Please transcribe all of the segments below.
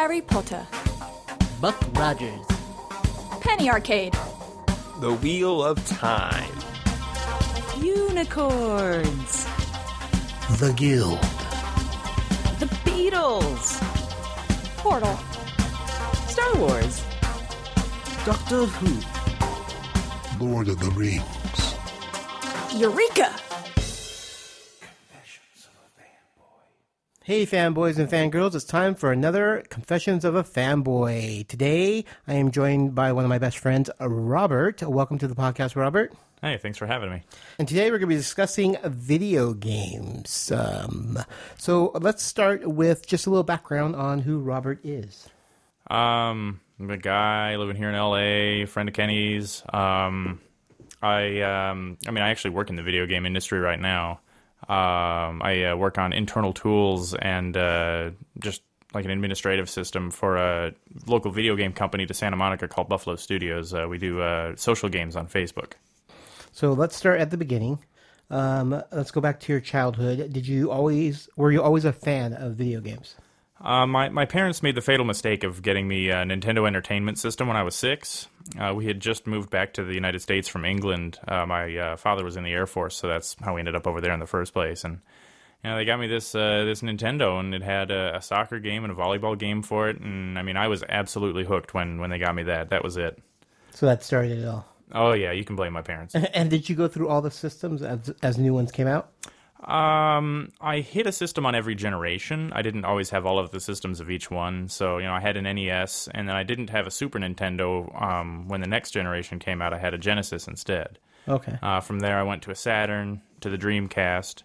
Harry Potter, Buck Rogers, Penny Arcade, The Wheel of Time. Unicorns. The Guild, The Beatles. Portal, Star Wars. Doctor Who, Lord of the Rings. Eureka! Hey, fanboys and fangirls, it's time for another Confessions of a Fanboy. Today, I am joined by one of my best friends, Robert. Welcome to the podcast, Robert. Hey, thanks for having me. And today we're going to be discussing video games. Um, so let's start with just a little background on who Robert is. Um, I'm a guy living here in LA, friend of Kenny's. Um, I, um, I mean, I actually work in the video game industry right now. Um, I uh, work on internal tools and uh, just like an administrative system for a local video game company to Santa Monica called Buffalo Studios. Uh, we do uh, social games on Facebook. So let's start at the beginning. Um, let's go back to your childhood. Did you always, were you always a fan of video games? Uh, my my parents made the fatal mistake of getting me a Nintendo Entertainment System when I was six. Uh, we had just moved back to the United States from England. Uh, my uh, father was in the Air Force, so that's how we ended up over there in the first place. And you know, they got me this uh, this Nintendo, and it had a, a soccer game and a volleyball game for it. And I mean, I was absolutely hooked when when they got me that. That was it. So that started it all. Oh yeah, you can blame my parents. And did you go through all the systems as, as new ones came out? Um, I hit a system on every generation. I didn't always have all of the systems of each one. So, you know, I had an NES, and then I didn't have a Super Nintendo. Um, when the next generation came out, I had a Genesis instead. Okay. Uh, from there, I went to a Saturn, to the Dreamcast.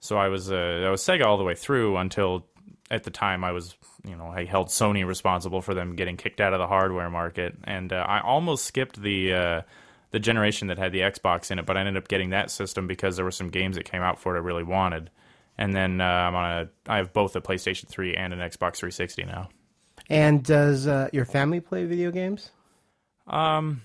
So I was uh, I was Sega all the way through until at the time I was you know I held Sony responsible for them getting kicked out of the hardware market, and uh, I almost skipped the uh, the generation that had the Xbox in it, but I ended up getting that system because there were some games that came out for it I really wanted. And then uh, I'm on a I have both a PlayStation 3 and an Xbox 360 now. And does uh, your family play video games? Um,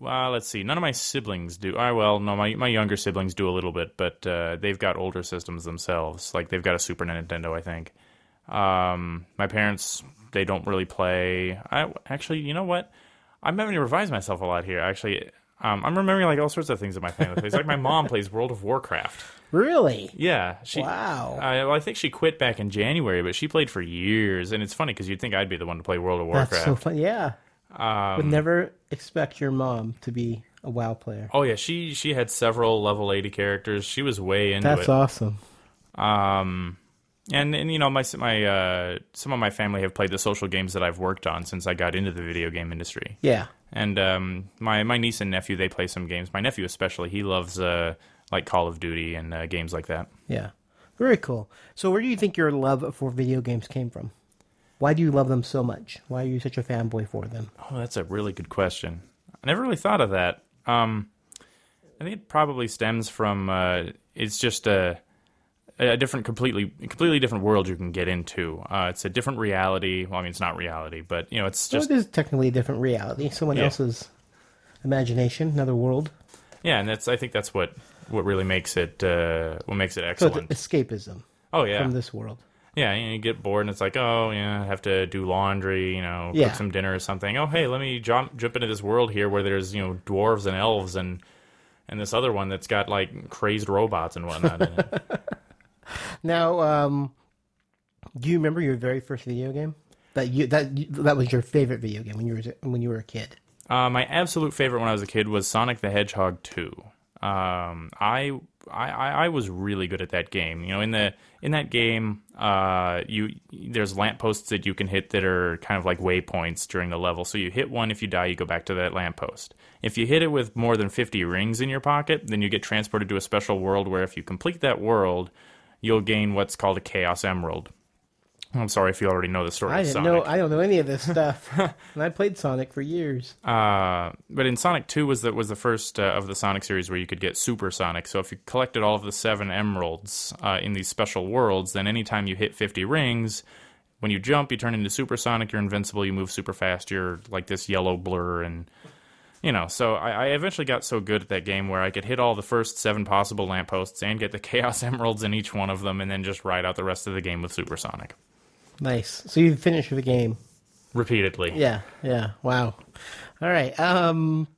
well, let's see. None of my siblings do. I well, no, my my younger siblings do a little bit, but uh, they've got older systems themselves. Like they've got a Super Nintendo, I think. Um, my parents they don't really play. I actually, you know what? I'm having to revise myself a lot here. Actually, um, I'm remembering like all sorts of things that my family plays. Like my mom plays World of Warcraft. Really? Yeah, she. Wow. I, well, I think she quit back in January, but she played for years, and it's funny because you'd think I'd be the one to play World of Warcraft. That's so fun. Yeah. Um, Would never expect your mom to be a WoW player. Oh yeah, she she had several level eighty characters. She was way into it. That's it. awesome. Um, and and you know my my uh, some of my family have played the social games that I've worked on since I got into the video game industry. Yeah. And um, my my niece and nephew they play some games. My nephew especially he loves uh, like Call of Duty and uh, games like that. Yeah. Very cool. So where do you think your love for video games came from? Why do you love them so much? Why are you such a fanboy for them? Oh, that's a really good question. I never really thought of that. Um, I think it probably stems from uh, it's just a a different, completely, completely different world you can get into. Uh, it's a different reality. Well, I mean, it's not reality, but you know, it's So just it is technically a different reality. Someone Yeah. else's imagination, another world. yeah, and that's I think that's what what really makes it uh, what makes it So excellent. it's escapism oh yeah, from this world. yeah. You, know, you get bored and it's like, oh yeah, I have to do laundry, you know, Yeah. cook some dinner or something. Oh hey, let me jump jump into this world here where there's you know dwarves and elves and and this other one that's got like crazed robots and whatnot. Now, um, do you remember your very first video game? That you that you, that was your favorite video game when you were when you were a kid. Uh, my absolute favorite when I was a kid was Sonic the Hedgehog 2. Um, I, I I was really good at that game. You know, in the in that game, uh, you there's lampposts that you can hit that are kind of like waypoints during the level. So you hit one, if you die, you go back to that lamppost. If you hit it with more than 50 rings in your pocket, then you get transported to a special world where if you complete that world, you'll gain what's called a Chaos Emerald. I'm sorry if you already know the story I didn't know. I don't know any of this stuff, and I played Sonic for years. Uh, but in Sonic Two was the was the first uh, of the Sonic series where you could get Super Sonic. So if you collected all of the seven emeralds uh, in these special worlds, then anytime you hit fifty rings, when you jump, you turn into Super Sonic. You're invincible. You move super fast. You're like this yellow blur, and you know. So I, I eventually got so good at that game where I could hit all the first seven possible lampposts and get the Chaos Emeralds in each one of them, and then just ride out the rest of the game with Supersonic. Nice. So you finished the game. repeatedly. Yeah, yeah. Wow. All right. Um,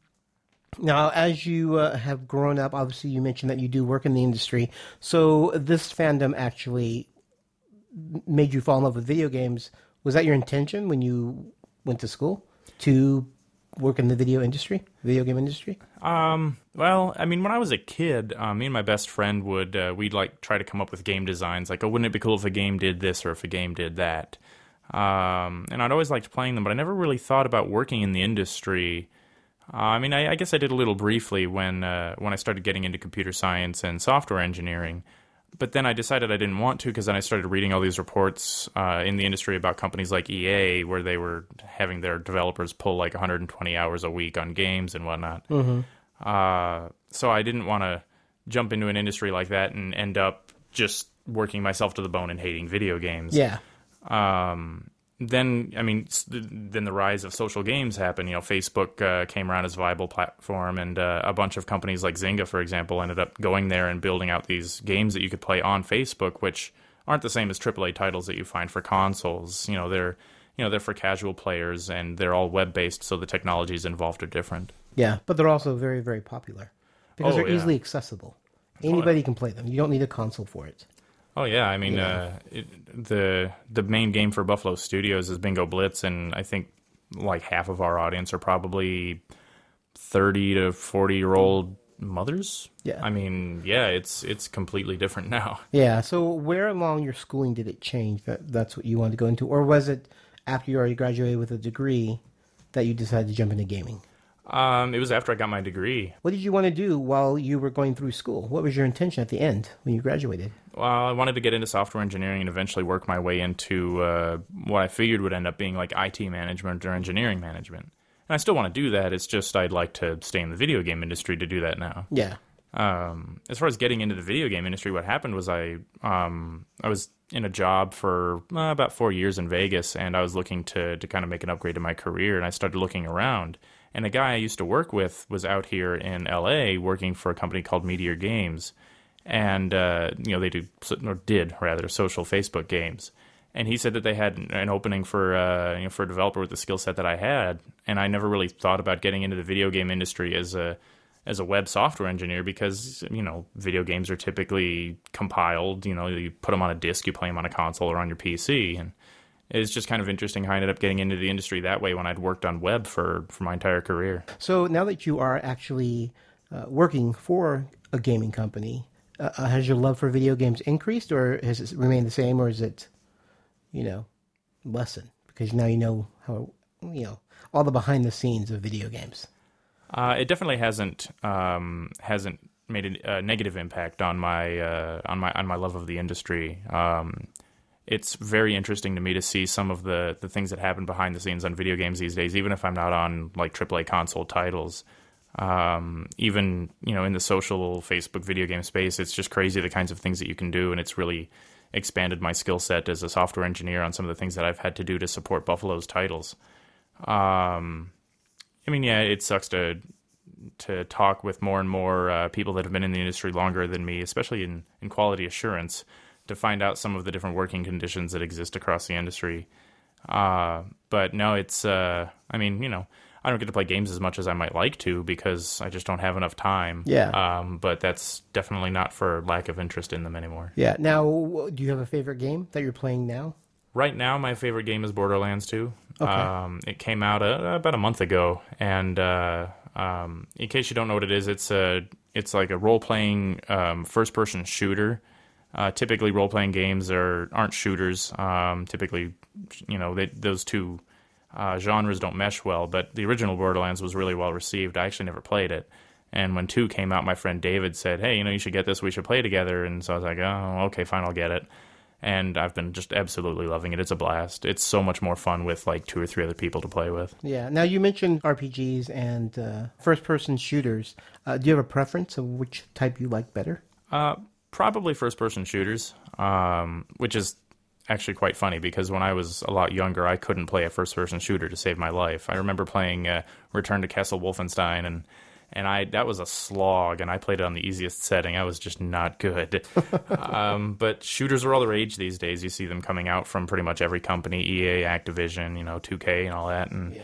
now, as you uh, have grown up, obviously you mentioned that you do work in the industry. So this fandom actually made you fall in love with video games. Was that your intention when you went to school to work in the video industry, video game industry? Um, well, I mean, when I was a kid, uh, me and my best friend would uh, we'd like try to come up with game designs, like, oh, wouldn't it be cool if a game did this or if a game did that? Um, and I'd always liked playing them, but I never really thought about working in the industry. Uh, I mean, I, I guess I did a little briefly when uh, when I started getting into computer science and software engineering. But then I decided I didn't want to because then I started reading all these reports uh, in the industry about companies like EA where they were having their developers pull like 120 hours a week on games and whatnot. Uh, so I didn't want to jump into an industry like that and end up just working myself to the bone and hating video games Yeah. um, then I mean, then the rise of social games happened. You know, Facebook uh, came around as a viable platform, and uh, a bunch of companies like Zynga, for example, ended up going there and building out these games that you could play on Facebook, which aren't the same as AAA titles that you find for consoles. You know, they're you know they're for casual players, and they're all web based, so the technologies involved are different. Yeah, but they're also very, very popular because Oh, they're yeah. easily accessible. Anybody can play them. You don't need a console for it. Oh yeah, I mean, Yeah. Uh, it, the the main game for Buffalo Studios is Bingo Blitz, and I think like half of our audience are probably thirty to forty year old mothers. Yeah. I mean, yeah, it's it's completely different now. Yeah. So where along your schooling did it change? That that's what you wanted to go into, or was it after you already graduated with a degree that you decided to jump into gaming? Um, it was after I got my degree. What did you want to do while you were going through school? What was your intention at the end when you graduated? Well, I wanted to get into software engineering and eventually work my way into uh, what I figured would end up being like IT management or engineering management. And I still want to do that. It's just I'd like to stay in the video game industry to do that now. Yeah. um, as far as getting into the video game industry, what happened was I um, I was in a job for uh, about four years in Vegas, and I was looking to to kind of make an upgrade to my career, and I started looking around. And a guy I used to work with was out here in L.A. working for a company called Meteor Games, and uh, you know they do or did rather social Facebook games. And he said that they had an opening for uh, you know, for a developer with the skill set that I had, and I never really thought about getting into the video game industry as a as a web software engineer because you know video games are typically compiled. You know, you put them on a disk, you play them on a console or on your PC, and it's just kind of interesting how I ended up getting into the industry that way when I'd worked on web for for my entire career. So now that you are actually uh, working for a gaming company, uh, uh, has your love for video games increased, or has it remained the same, or is it, you know, lessened because now you know how you know all the behind the scenes of video games? Uh, it definitely hasn't um, hasn't made a, a negative impact on my uh, on my on my love of the industry. Um, it's very interesting to me to see some of the the things that happen behind the scenes on video games these days, even if I'm not on like AAA console titles. Um, even you know in the social Facebook video game space, it's just crazy the kinds of things that you can do, and it's really expanded my skill set as a software engineer on some of the things that I've had to do to support Buffalo's titles. Um, I mean, yeah, it sucks to to talk with more and more uh, people that have been in the industry longer than me, especially in, in quality assurance, to find out some of the different working conditions that exist across the industry. Uh, but no, it's, uh, I mean, you know, I don't get to play games as much as I might like to because I just don't have enough time. Yeah. Um, but that's definitely not for lack of interest in them anymore. Yeah. Now, do you have a favorite game that you're playing now? Right now, my favorite game is Borderlands 2. Okay. Um, it came out uh, about a month ago, and uh, um, in case you don't know what it is, it's a it's like a role playing um, first person shooter. Uh, typically, role playing games are aren't shooters. Um, typically, you know, they, those two uh, genres don't mesh well. But the original Borderlands was really well received. I actually never played it. And when two came out, my friend David said, "Hey, you know, you should get this. We should play together." And so I was like, "Oh, okay, fine, I'll get it." And I've been just absolutely loving it. It's a blast. It's so much more fun with like two or three other people to play with. Yeah. Now you mentioned RPGs and uh, first-person shooters. Uh, do you have a preference of which type you like better? Uh, probably first person shooters, um, which is actually quite funny because when I was a lot younger, I couldn't play a first person shooter to save my life. I remember playing uh, Return to Castle Wolfenstein and and I that was a slog, and I played it on the easiest setting. I was just not good. um, but shooters are all the rage these days. You see them coming out from pretty much every company: EA, Activision, you know, 2K, and all that. And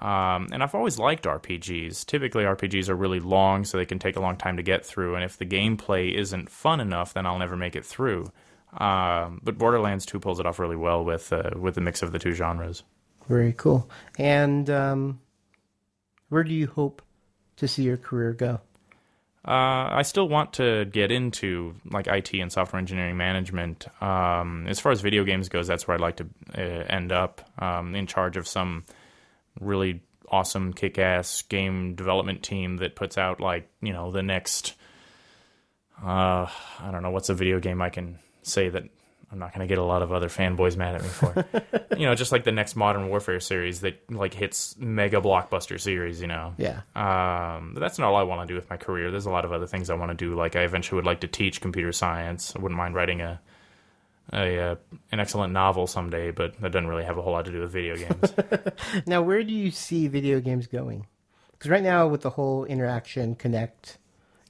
um, and I've always liked RPGs. Typically, RPGs are really long, so they can take a long time to get through. And if the gameplay isn't fun enough, then I'll never make it through. Um, but Borderlands 2 pulls it off really well with uh, with the mix of the two genres. Very cool. And um, where do you hope to see your career go? Uh, I still want to get into like IT and software engineering management. Um, as far as video games goes, that's where I'd like to uh, end up, um, in charge of some really awesome, kick-ass game development team that puts out like you know the next. Uh, I don't know what's a video game I can say that I'm not going to get a lot of other fanboys mad at me for. you know, just like the next Modern Warfare series that like hits mega blockbuster series. You know. Yeah. Um, but that's not all I want to do with my career. There's a lot of other things I want to do. Like I eventually would like to teach computer science. I wouldn't mind writing a, a uh, an excellent novel someday, but that doesn't really have a whole lot to do with video games. Now, where do you see video games going? Because right now, with the whole interaction, Kinect,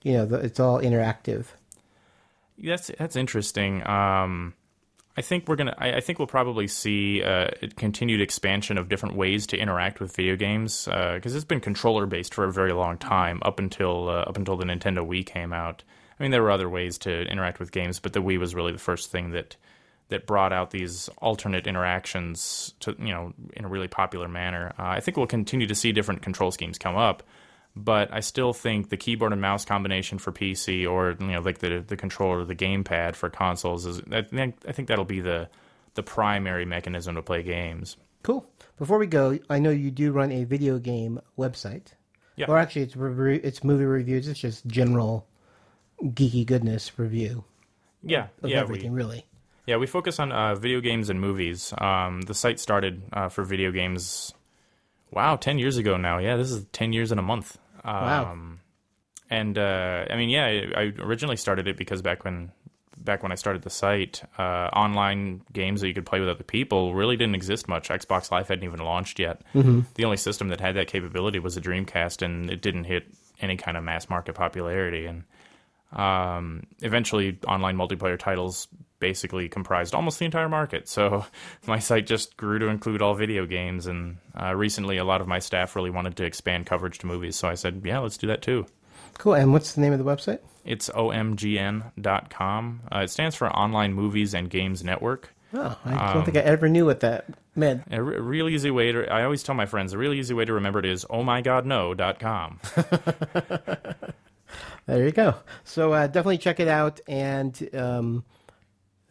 you know, the, it's all interactive. that's that's interesting. Um, I think we're gonna. I, I think we'll probably see uh, a continued expansion of different ways to interact with video games because it's been controller based for a very long time up until uh, up until the Nintendo Wii came out. I mean, there were other ways to interact with games, but the Wii was really the first thing that that brought out these alternate interactions to you know in a really popular manner. Uh, I think we'll continue to see different control schemes come up, but I still think the keyboard and mouse combination for PC or you know like the the controller, the gamepad for consoles is I think I think that'll be the the primary mechanism to play games. Cool. Before we go, I know you do run a video game website. Yeah. Or actually, it's re- it's movie reviews. It's just general geeky goodness review Yeah, of yeah, everything, we, really. yeah, we focus on uh, video games and movies. Um, the site started uh, for video games. Wow, ten years ago now. Yeah, this is ten years in a month. Um, Wow. And uh, I mean, yeah, I I originally started it because back when back when I started the site, uh, online games that you could play with other people really didn't exist much. Xbox Live hadn't even launched yet. The only system that had that capability was the Dreamcast, and it didn't hit any kind of mass market popularity. And um, eventually, online multiplayer titles basically comprised almost the entire market. So my site just grew to include all video games. And uh, recently, a lot of my staff really wanted to expand coverage to movies. So I said, yeah, let's do that too. Cool. And what's the name of the website? It's omgn.com. Uh, it stands for Online Movies and Games Network. Oh, I don't think I ever knew what that meant. A re- real easy way to, I always tell my friends, a real easy way to remember it is oh my god ohmygodno.com. There you go. So uh, definitely check it out. And um,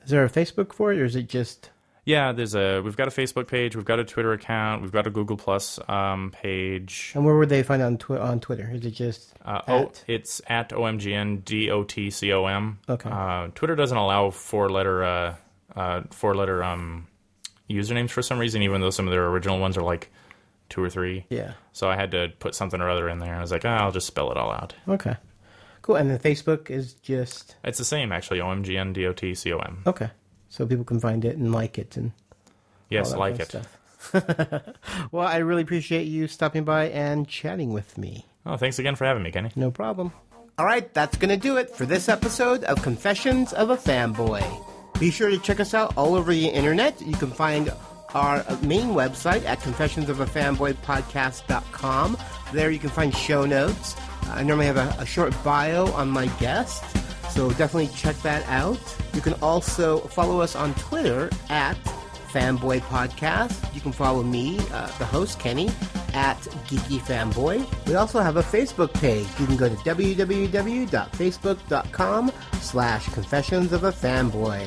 is there a Facebook for it, or is it just? yeah, there's a, we've got a Facebook page, we've got a Twitter account, we've got a Google Plus um, page. And where would they find it on twi- on Twitter? Is it just? Uh, oh, at? it's at omgn.dotcom. Okay. Uh, Twitter doesn't allow four letter uh, uh, four letter um, usernames for some reason, even though some of their original ones are like two or three. Yeah. So I had to put something or other in there. I was like, ah, I'll just spell it all out. Okay. Cool. And then Facebook is just It's the same actually. omgn.dotcom. okay, so people can find it and like it and Yes, like it. stuff. well, I really appreciate you stopping by and chatting with me. Oh, thanks again for having me, Kenny. No problem. All right, that's going to do it for this episode of Confessions of a Fanboy. Be sure to check us out all over the internet. You can find our main website at confessionsofafanboypodcast.com. There you can find show notes. I normally have a, a short bio on my guest, so definitely check that out. You can also follow us on Twitter at Fanboy Podcast. You can follow me, uh, the host, Kenny, at Geeky Fanboy. We also have a Facebook page. You can go to www.facebook.com slash Confessions of a Fanboy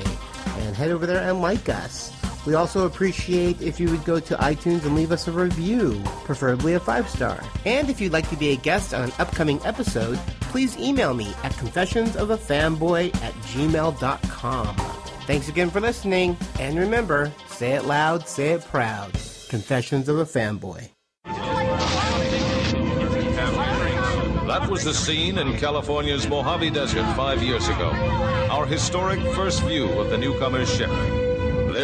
and head over there and like us. We also appreciate if you would go to iTunes and leave us a review, preferably a five star. And if you'd like to be a guest on an upcoming episode, please email me at confessionsofafanboy at gmail.com. Thanks again for listening, and remember, say it loud, say it proud. Confessions of a Fanboy. That was the scene in California's Mojave Desert five years ago. Our historic first view of the newcomer's ship.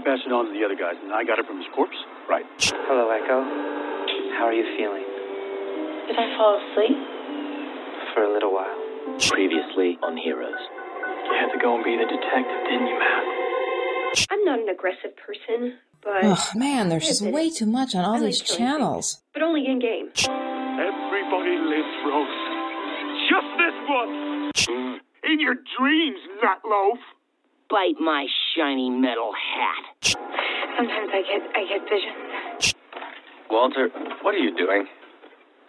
He passed it on to the other guys, and I got it from his corpse? Right. Hello, Echo. How are you feeling? Did I fall asleep? For a little while. Previously on Heroes. You had to go and be the detective, didn't you, Matt? I'm not an aggressive person, but. Oh, man, there's just way too much on all I like these killing channels. things, but only in game. Everybody lives, Rose. Just this once. Hmm. In your dreams, Nutloaf. Bite my shiny metal hat. Sometimes I get I get visions. Walter, what are you doing?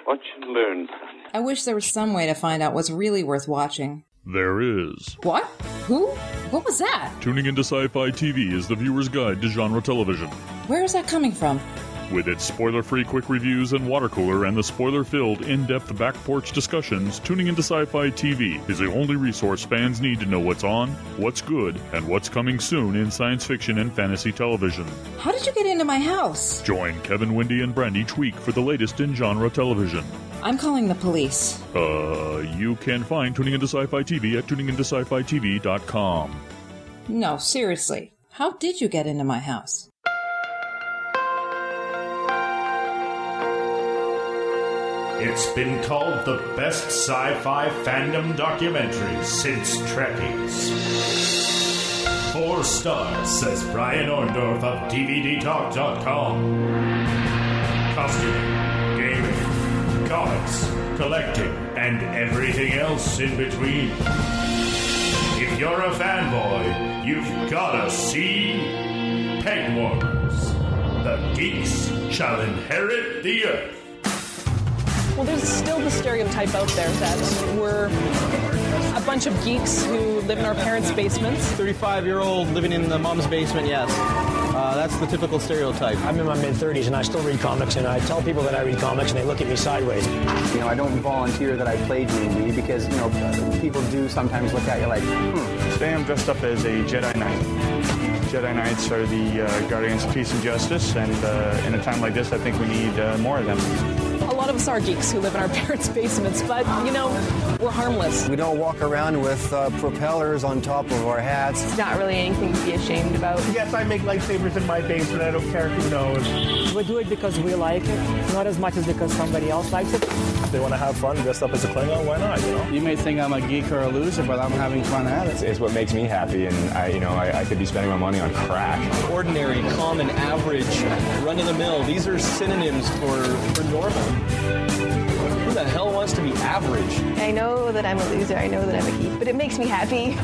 What you learn. I wish there was some way to find out what's really worth watching. There is. What? Who? What was that? Tuning into Sci Fi TV is the viewer's guide to genre television. Where is that coming from? With its spoiler free quick reviews and water cooler and the spoiler filled in depth back porch discussions, Tuning into Sci Fi TV is the only resource fans need to know what's on, what's good, and what's coming soon in science fiction and fantasy television. How did you get into my house? Join Kevin, Wendy, and Brand each week for the latest in genre television. I'm calling the police. Uh, you can find Tuning into Sci Fi TV at tuningintosci-fi-tv.com. No, seriously. How did you get into my house? It's been called the best sci fi fandom documentary since Trekkies. Four stars, says Brian Orndorf of DVDTalk.com. Costuming, gaming, comics, collecting, and everything else in between. If you're a fanboy, you've gotta see Peg Warmers. The geeks shall inherit the earth. Well, there's still the stereotype out there that we're a bunch of geeks who live in our parents' basements. 35 year old living in the mom's basement, yes. Uh, that's the typical stereotype. I'm in my mid 30s and I still read comics, and I tell people that I read comics and they look at me sideways. You know, I don't volunteer that I play D&D because, you know, people do sometimes look at you like, hmm. Today I'm dressed up as a Jedi Knight. Jedi Knights are the uh, guardians of peace and justice, and uh, in a time like this, I think we need uh, more of them. A lot of us are geeks who live in our parents' basements, but, you know, we're harmless. We don't walk around with uh, propellers on top of our hats. It's not really anything to be ashamed about. Yes, I make lightsabers in my basement. I don't care who knows. We do it because we like it, not as much as because somebody else likes it. If they want to have fun, dressed up as a Klingon, why not? You know. You may think I'm a geek or a loser, but I'm having fun at it. It's what makes me happy, and I, you know, I, I could be spending my money on crack. Ordinary, common, average, run of the mill. These are synonyms for for normal. Who the hell wants to be average? I know that I'm a loser. I know that I'm a geek, but it makes me happy.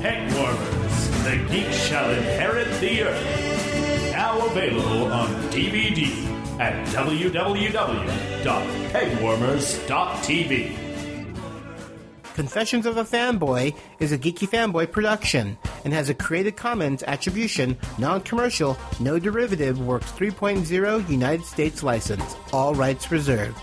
Peg Warmers, the geek shall inherit the earth. Now available on DVD at www.pegwarmers.tv. Confessions of a Fanboy is a Geeky Fanboy production and has a Creative Commons Attribution, Non-Commercial, No Derivative Works 3.0 United States license. All rights reserved.